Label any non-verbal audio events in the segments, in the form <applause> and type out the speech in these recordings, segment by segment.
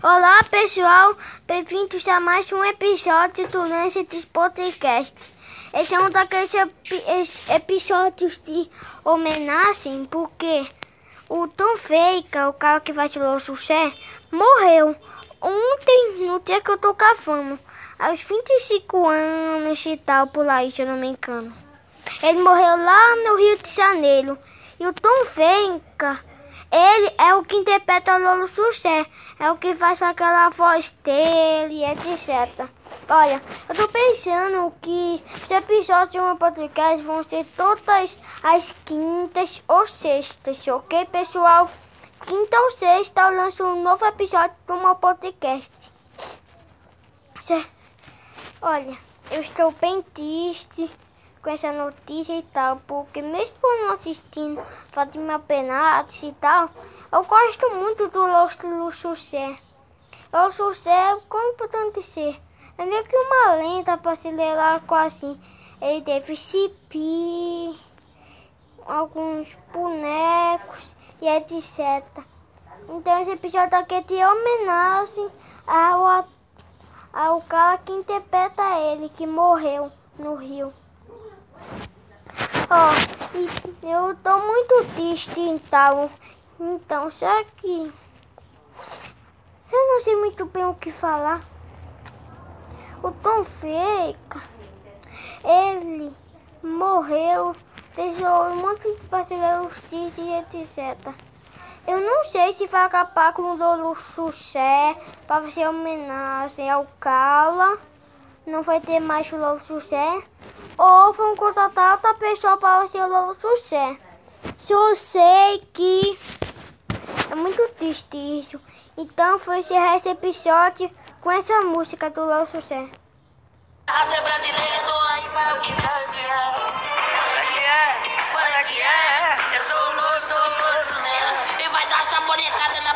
Olá pessoal, bem-vindos a mais um episódio do Lance Podcast. Esse é um daqueles episódios de homenagem porque o Tom Faker, o cara que faz o sucesso, morreu ontem, no dia que eu tô cavando, aos 25 anos e tal, por aí, se eu não me engano. Ele morreu lá no Rio de Janeiro. E o Tom Faker ele é o que interpreta o Lolo Sucé, é o que faz aquela voz dele, etc. Olha, eu tô pensando que os episódios de uma podcast vão ser todas as quintas ou sextas, ok, pessoal? Quinta ou sexta eu lanço um novo episódio do meu podcast. Olha, eu estou bem triste com essa notícia e tal, porque mesmo não assistindo Fátima Penates e tal, eu gosto muito do Los Sucé. O Sucé, como podemos dizer, é meio que uma lenda brasileira quase. Ele teve cipi, alguns bonecos e etc. Então esse episódio aqui é de homenagem ao, ao cara que interpreta ele, que morreu no Rio. Ó, oh, eu tô muito triste então. Então, será que. Eu não sei muito bem o que falar. O Tom Feca, ele morreu, deixou um monte de brasileiros tristes e etc. Eu não sei se vai acabar com o Lolo Sucé para fazer homenagem ao Cala. Não vai ter mais o Lolo Sucé ou vão contratar outra pessoa para ser o novo sucesso. Só sei que é muito triste isso. Então foi encerrar esse episódio com essa música do Lobo Sucesso. Raça brasileira, tô aí para o que é, é. Eu sou o sou o. E vai dar sabonetada na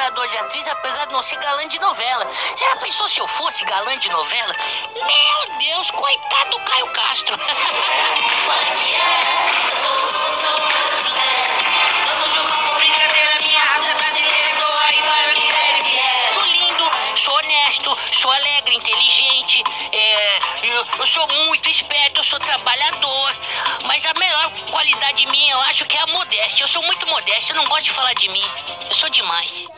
namorador de atriz, apesar de não ser galã de novela. Você já pensou se eu fosse galã de novela? Meu Deus, coitado do Caio Castro. <laughs> Sou lindo, sou honesto, sou alegre, inteligente, é, eu, eu, sou muito esperto, eu sou trabalhador. Mas a melhor qualidade minha, eu acho que é a modéstia. Eu sou muito modesto, eu não gosto de falar de mim. Eu sou demais.